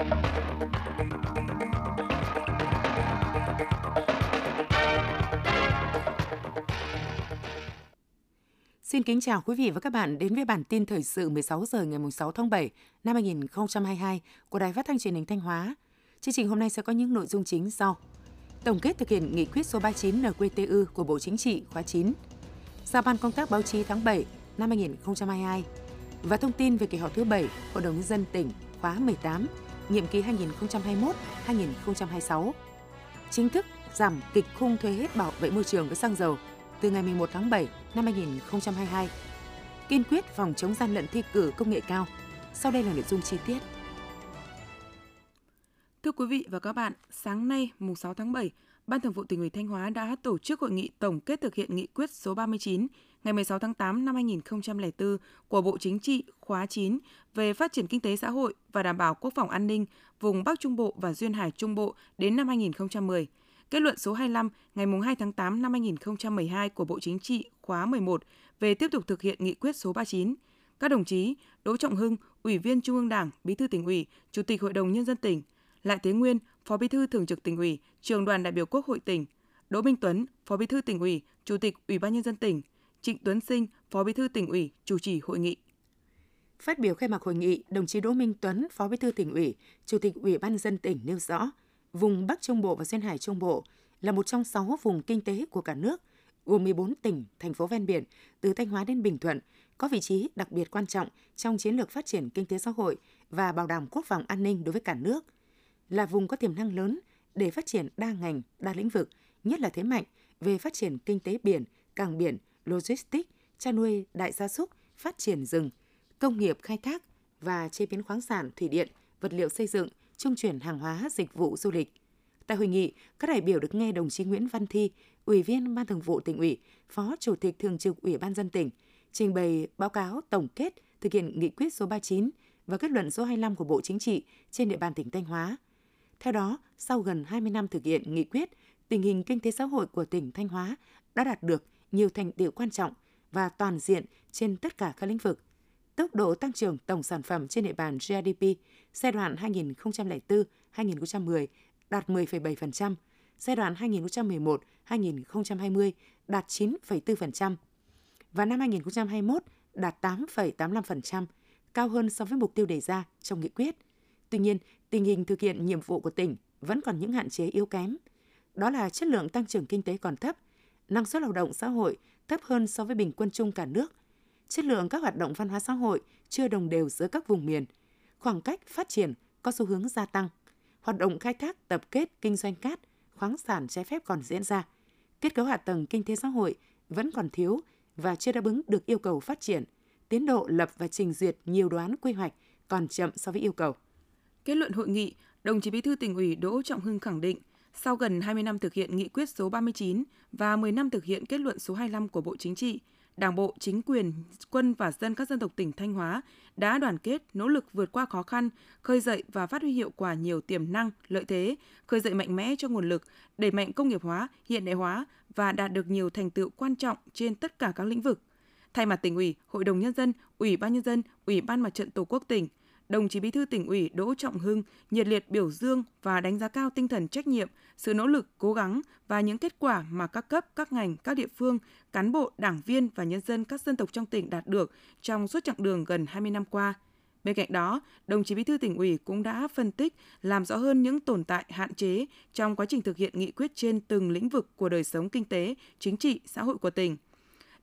Xin kính chào quý vị và các bạn đến với bản tin thời sự 16 giờ ngày 6 tháng 7 năm 2022 của Đài Phát thanh Truyền hình Thanh Hóa. Chương trình hôm nay sẽ có những nội dung chính sau: Tổng kết thực hiện nghị quyết số 39 NQTU của Bộ Chính trị khóa 9, Giao ban công tác báo chí tháng 7 năm 2022 và thông tin về kỳ họp thứ 7 Hội đồng nhân dân tỉnh khóa 18, nhiệm kỳ 2021-2026. Chính thức giảm kịch khung thuế hết bảo vệ môi trường với xăng dầu từ ngày 11 tháng 7 năm 2022. Kiên quyết phòng chống gian lận thi cử công nghệ cao. Sau đây là nội dung chi tiết. Thưa quý vị và các bạn, sáng nay, mùng 6 tháng 7, Ban Thường vụ tỉnh ủy Thanh Hóa đã tổ chức hội nghị tổng kết thực hiện nghị quyết số 39 ngày 16 tháng 8 năm 2004 của Bộ Chính trị khóa 9 về phát triển kinh tế xã hội và đảm bảo quốc phòng an ninh vùng Bắc Trung Bộ và Duyên Hải Trung Bộ đến năm 2010. Kết luận số 25 ngày 2 tháng 8 năm 2012 của Bộ Chính trị khóa 11 về tiếp tục thực hiện nghị quyết số 39. Các đồng chí Đỗ Trọng Hưng, Ủy viên Trung ương Đảng, Bí thư tỉnh ủy, Chủ tịch Hội đồng Nhân dân tỉnh, Lại Thế Nguyên, Phó Bí thư Thường trực tỉnh ủy, Trường đoàn đại biểu Quốc hội tỉnh, Đỗ Minh Tuấn, Phó Bí thư tỉnh ủy, Chủ tịch Ủy ban Nhân dân tỉnh, Trịnh Tuấn Sinh, Phó Bí thư tỉnh ủy, chủ trì hội nghị. Phát biểu khai mạc hội nghị, đồng chí Đỗ Minh Tuấn, Phó Bí thư tỉnh ủy, Chủ tịch Ủy ban dân tỉnh nêu rõ, vùng Bắc Trung Bộ và Duyên Hải Trung Bộ là một trong 6 vùng kinh tế của cả nước, gồm 14 tỉnh, thành phố ven biển từ Thanh Hóa đến Bình Thuận, có vị trí đặc biệt quan trọng trong chiến lược phát triển kinh tế xã hội và bảo đảm quốc phòng an ninh đối với cả nước. Là vùng có tiềm năng lớn để phát triển đa ngành, đa lĩnh vực, nhất là thế mạnh về phát triển kinh tế biển, cảng biển, logistics, chăn nuôi đại gia súc, phát triển rừng, công nghiệp khai thác và chế biến khoáng sản, thủy điện, vật liệu xây dựng, trung chuyển hàng hóa, dịch vụ du lịch. Tại hội nghị, các đại biểu được nghe đồng chí Nguyễn Văn Thi, Ủy viên Ban Thường vụ tỉnh ủy, Phó Chủ tịch Thường trực Ủy ban dân tỉnh, trình bày báo cáo tổng kết thực hiện nghị quyết số 39 và kết luận số 25 của Bộ Chính trị trên địa bàn tỉnh Thanh Hóa. Theo đó, sau gần 20 năm thực hiện nghị quyết, tình hình kinh tế xã hội của tỉnh Thanh Hóa đã đạt được nhiều thành tiệu quan trọng và toàn diện trên tất cả các lĩnh vực. Tốc độ tăng trưởng tổng sản phẩm trên địa bàn GDP giai đoạn 2004-2010 đạt 10,7%, giai đoạn 2011-2020 đạt 9,4% và năm 2021 đạt 8,85%, cao hơn so với mục tiêu đề ra trong nghị quyết. Tuy nhiên, tình hình thực hiện nhiệm vụ của tỉnh vẫn còn những hạn chế yếu kém. Đó là chất lượng tăng trưởng kinh tế còn thấp, năng suất lao động xã hội thấp hơn so với bình quân chung cả nước, chất lượng các hoạt động văn hóa xã hội chưa đồng đều giữa các vùng miền, khoảng cách phát triển có xu hướng gia tăng, hoạt động khai thác tập kết kinh doanh cát, khoáng sản trái phép còn diễn ra, kết cấu hạ tầng kinh tế xã hội vẫn còn thiếu và chưa đáp ứng được yêu cầu phát triển, tiến độ lập và trình duyệt nhiều đoán quy hoạch còn chậm so với yêu cầu. Kết luận hội nghị, đồng chí Bí thư tỉnh ủy Đỗ Trọng Hưng khẳng định, sau gần 20 năm thực hiện nghị quyết số 39 và 10 năm thực hiện kết luận số 25 của Bộ Chính trị, Đảng bộ, chính quyền, quân và dân các dân tộc tỉnh Thanh Hóa đã đoàn kết, nỗ lực vượt qua khó khăn, khơi dậy và phát huy hiệu quả nhiều tiềm năng, lợi thế, khơi dậy mạnh mẽ cho nguồn lực, đẩy mạnh công nghiệp hóa, hiện đại hóa và đạt được nhiều thành tựu quan trọng trên tất cả các lĩnh vực. Thay mặt tỉnh ủy, Hội đồng nhân dân, Ủy ban nhân dân, Ủy ban Mặt trận Tổ quốc tỉnh, đồng chí Bí thư tỉnh ủy Đỗ Trọng Hưng nhiệt liệt biểu dương và đánh giá cao tinh thần trách nhiệm, sự nỗ lực, cố gắng và những kết quả mà các cấp, các ngành, các địa phương, cán bộ, đảng viên và nhân dân các dân tộc trong tỉnh đạt được trong suốt chặng đường gần 20 năm qua. Bên cạnh đó, đồng chí Bí thư tỉnh ủy cũng đã phân tích, làm rõ hơn những tồn tại hạn chế trong quá trình thực hiện nghị quyết trên từng lĩnh vực của đời sống kinh tế, chính trị, xã hội của tỉnh –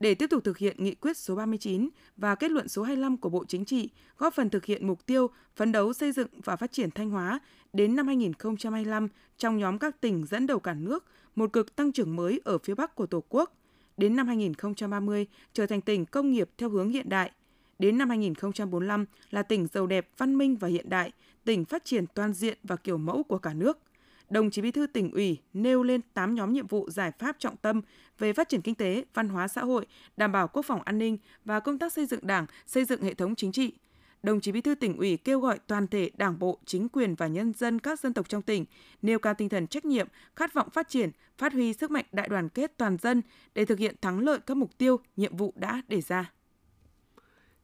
để tiếp tục thực hiện nghị quyết số 39 và kết luận số 25 của Bộ Chính trị, góp phần thực hiện mục tiêu phấn đấu xây dựng và phát triển Thanh Hóa đến năm 2025 trong nhóm các tỉnh dẫn đầu cả nước, một cực tăng trưởng mới ở phía Bắc của Tổ quốc. Đến năm 2030 trở thành tỉnh công nghiệp theo hướng hiện đại. Đến năm 2045 là tỉnh giàu đẹp, văn minh và hiện đại, tỉnh phát triển toàn diện và kiểu mẫu của cả nước – đồng chí Bí thư tỉnh ủy nêu lên 8 nhóm nhiệm vụ giải pháp trọng tâm về phát triển kinh tế, văn hóa xã hội, đảm bảo quốc phòng an ninh và công tác xây dựng Đảng, xây dựng hệ thống chính trị. Đồng chí Bí thư tỉnh ủy kêu gọi toàn thể Đảng bộ, chính quyền và nhân dân các dân tộc trong tỉnh nêu cao tinh thần trách nhiệm, khát vọng phát triển, phát huy sức mạnh đại đoàn kết toàn dân để thực hiện thắng lợi các mục tiêu, nhiệm vụ đã đề ra.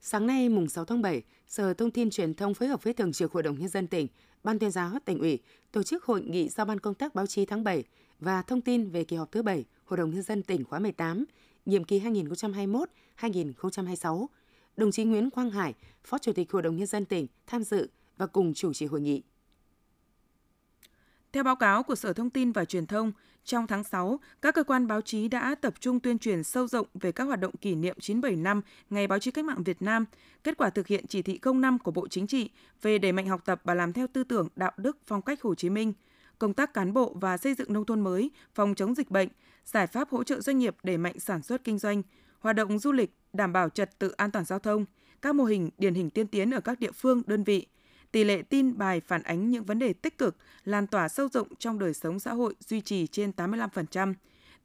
Sáng nay mùng 6 tháng 7, Sở Thông tin Truyền thông phối hợp với Thường trực Hội đồng Nhân dân tỉnh, Ban tuyên giáo tỉnh ủy tổ chức hội nghị giao ban công tác báo chí tháng 7 và thông tin về kỳ họp thứ 7 Hội đồng Nhân dân tỉnh khóa 18, nhiệm kỳ 2021-2026. Đồng chí Nguyễn Quang Hải, Phó Chủ tịch Hội đồng Nhân dân tỉnh tham dự và cùng chủ trì hội nghị. Theo báo cáo của Sở Thông tin và Truyền thông, trong tháng 6, các cơ quan báo chí đã tập trung tuyên truyền sâu rộng về các hoạt động kỷ niệm 97 năm Ngày báo chí cách mạng Việt Nam, kết quả thực hiện chỉ thị 05 của Bộ Chính trị về đẩy mạnh học tập và làm theo tư tưởng đạo đức phong cách Hồ Chí Minh, công tác cán bộ và xây dựng nông thôn mới, phòng chống dịch bệnh, giải pháp hỗ trợ doanh nghiệp đẩy mạnh sản xuất kinh doanh, hoạt động du lịch, đảm bảo trật tự an toàn giao thông, các mô hình điển hình tiên tiến ở các địa phương, đơn vị – tỷ lệ tin bài phản ánh những vấn đề tích cực, lan tỏa sâu rộng trong đời sống xã hội duy trì trên 85%.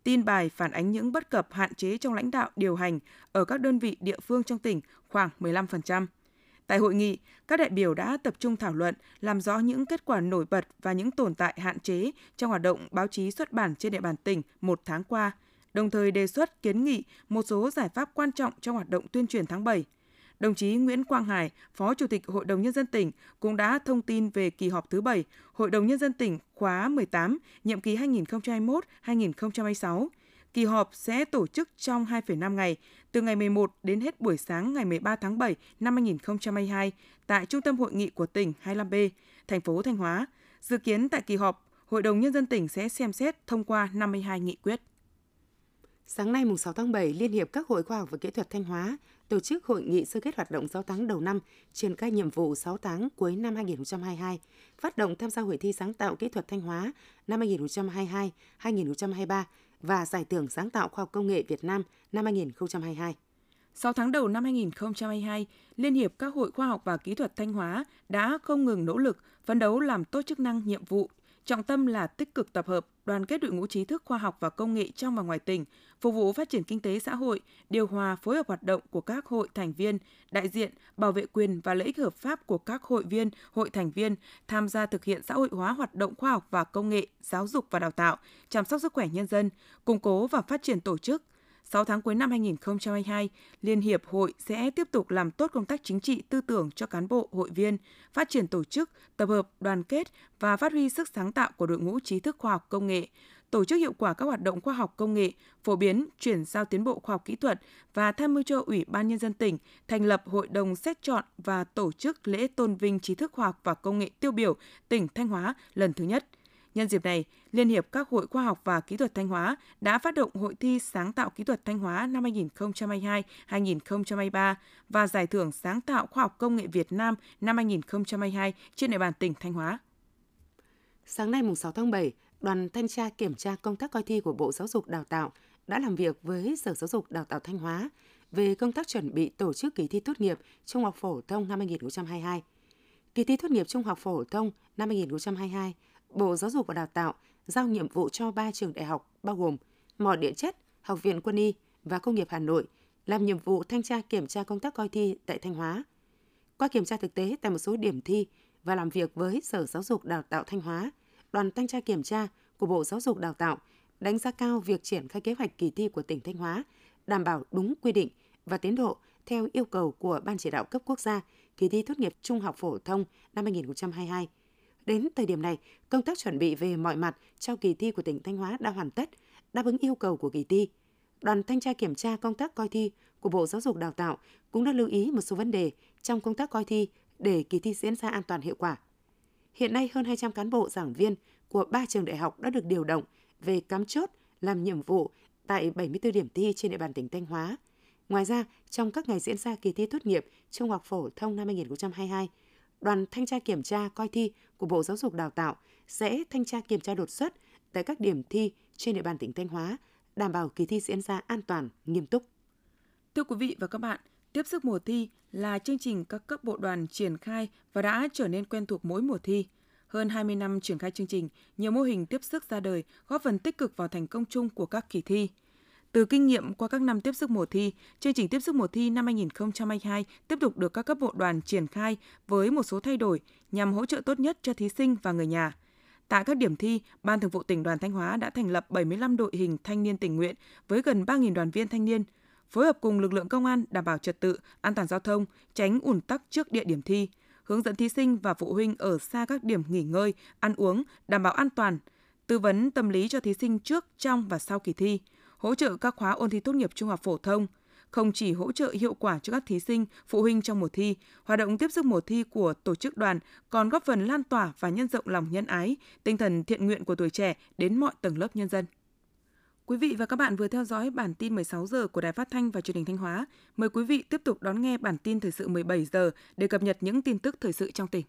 Tin bài phản ánh những bất cập hạn chế trong lãnh đạo điều hành ở các đơn vị địa phương trong tỉnh khoảng 15%. Tại hội nghị, các đại biểu đã tập trung thảo luận, làm rõ những kết quả nổi bật và những tồn tại hạn chế trong hoạt động báo chí xuất bản trên địa bàn tỉnh một tháng qua, đồng thời đề xuất kiến nghị một số giải pháp quan trọng trong hoạt động tuyên truyền tháng 7 đồng chí Nguyễn Quang Hải, Phó Chủ tịch Hội đồng Nhân dân tỉnh cũng đã thông tin về kỳ họp thứ 7 Hội đồng Nhân dân tỉnh khóa 18, nhiệm kỳ 2021-2026. Kỳ họp sẽ tổ chức trong 2,5 ngày, từ ngày 11 đến hết buổi sáng ngày 13 tháng 7 năm 2022 tại Trung tâm Hội nghị của tỉnh 25B, thành phố Thanh Hóa. Dự kiến tại kỳ họp, Hội đồng Nhân dân tỉnh sẽ xem xét thông qua 52 nghị quyết. Sáng nay mùng 6 tháng 7, Liên hiệp các hội khoa học và kỹ thuật Thanh Hóa tổ chức hội nghị sơ kết hoạt động 6 tháng đầu năm, triển khai nhiệm vụ 6 tháng cuối năm 2022, phát động tham gia hội thi sáng tạo kỹ thuật Thanh Hóa năm 2022-2023 và giải thưởng sáng tạo khoa học công nghệ Việt Nam năm 2022. 6 tháng đầu năm 2022, Liên hiệp các hội khoa học và kỹ thuật Thanh Hóa đã không ngừng nỗ lực phấn đấu làm tốt chức năng nhiệm vụ Trọng tâm là tích cực tập hợp, đoàn kết đội ngũ trí thức khoa học và công nghệ trong và ngoài tỉnh, phục vụ phát triển kinh tế xã hội, điều hòa phối hợp hoạt động của các hội thành viên, đại diện, bảo vệ quyền và lợi ích hợp pháp của các hội viên, hội thành viên, tham gia thực hiện xã hội hóa hoạt động khoa học và công nghệ, giáo dục và đào tạo, chăm sóc sức khỏe nhân dân, củng cố và phát triển tổ chức, 6 tháng cuối năm 2022, Liên hiệp hội sẽ tiếp tục làm tốt công tác chính trị tư tưởng cho cán bộ, hội viên, phát triển tổ chức, tập hợp, đoàn kết và phát huy sức sáng tạo của đội ngũ trí thức khoa học công nghệ, tổ chức hiệu quả các hoạt động khoa học công nghệ, phổ biến, chuyển giao tiến bộ khoa học kỹ thuật và tham mưu cho Ủy ban Nhân dân tỉnh thành lập hội đồng xét chọn và tổ chức lễ tôn vinh trí thức khoa học và công nghệ tiêu biểu tỉnh Thanh Hóa lần thứ nhất – Nhân dịp này, Liên hiệp các hội khoa học và kỹ thuật Thanh Hóa đã phát động hội thi sáng tạo kỹ thuật Thanh Hóa năm 2022-2023 và giải thưởng sáng tạo khoa học công nghệ Việt Nam năm 2022 trên địa bàn tỉnh Thanh Hóa. Sáng nay mùng 6 tháng 7, đoàn thanh tra kiểm tra công tác coi thi của Bộ Giáo dục Đào tạo đã làm việc với Sở Giáo dục Đào tạo Thanh Hóa về công tác chuẩn bị tổ chức kỳ thi tốt nghiệp Trung học phổ thông năm 2022. Kỳ thi tốt nghiệp Trung học phổ thông năm 2022 Bộ Giáo dục và Đào tạo giao nhiệm vụ cho 3 trường đại học bao gồm Mỏ Địa chất, Học viện Quân y và Công nghiệp Hà Nội làm nhiệm vụ thanh tra kiểm tra công tác coi thi tại Thanh Hóa. Qua kiểm tra thực tế tại một số điểm thi và làm việc với Sở Giáo dục Đào tạo Thanh Hóa, đoàn thanh tra kiểm tra của Bộ Giáo dục Đào tạo đánh giá cao việc triển khai kế hoạch kỳ thi của tỉnh Thanh Hóa, đảm bảo đúng quy định và tiến độ theo yêu cầu của Ban chỉ đạo cấp quốc gia kỳ thi tốt nghiệp trung học phổ thông năm 2022 Đến thời điểm này, công tác chuẩn bị về mọi mặt cho kỳ thi của tỉnh Thanh Hóa đã hoàn tất, đáp ứng yêu cầu của kỳ thi. Đoàn thanh tra kiểm tra công tác coi thi của Bộ Giáo dục Đào tạo cũng đã lưu ý một số vấn đề trong công tác coi thi để kỳ thi diễn ra an toàn hiệu quả. Hiện nay, hơn 200 cán bộ giảng viên của ba trường đại học đã được điều động về cắm chốt làm nhiệm vụ tại 74 điểm thi trên địa bàn tỉnh Thanh Hóa. Ngoài ra, trong các ngày diễn ra kỳ thi tốt nghiệp Trung học phổ thông năm 2022, đoàn thanh tra kiểm tra coi thi của Bộ Giáo dục Đào tạo sẽ thanh tra kiểm tra đột xuất tại các điểm thi trên địa bàn tỉnh Thanh Hóa, đảm bảo kỳ thi diễn ra an toàn, nghiêm túc. Thưa quý vị và các bạn, tiếp sức mùa thi là chương trình các cấp bộ đoàn triển khai và đã trở nên quen thuộc mỗi mùa thi. Hơn 20 năm triển khai chương trình, nhiều mô hình tiếp sức ra đời góp phần tích cực vào thành công chung của các kỳ thi – từ kinh nghiệm qua các năm tiếp sức mùa thi, chương trình tiếp sức mùa thi năm 2022 tiếp tục được các cấp bộ đoàn triển khai với một số thay đổi nhằm hỗ trợ tốt nhất cho thí sinh và người nhà. Tại các điểm thi, Ban Thường vụ tỉnh đoàn Thanh Hóa đã thành lập 75 đội hình thanh niên tình nguyện với gần 3.000 đoàn viên thanh niên. phối hợp cùng lực lượng công an đảm bảo trật tự, an toàn giao thông, tránh ùn tắc trước địa điểm thi, hướng dẫn thí sinh và phụ huynh ở xa các điểm nghỉ ngơi, ăn uống, đảm bảo an toàn, tư vấn tâm lý cho thí sinh trước, trong và sau kỳ thi, hỗ trợ các khóa ôn thi tốt nghiệp trung học phổ thông, không chỉ hỗ trợ hiệu quả cho các thí sinh, phụ huynh trong mùa thi, hoạt động tiếp sức mùa thi của tổ chức đoàn còn góp phần lan tỏa và nhân rộng lòng nhân ái, tinh thần thiện nguyện của tuổi trẻ đến mọi tầng lớp nhân dân. Quý vị và các bạn vừa theo dõi bản tin 16 giờ của Đài Phát thanh và Truyền hình Thanh Hóa. Mời quý vị tiếp tục đón nghe bản tin thời sự 17 giờ để cập nhật những tin tức thời sự trong tỉnh.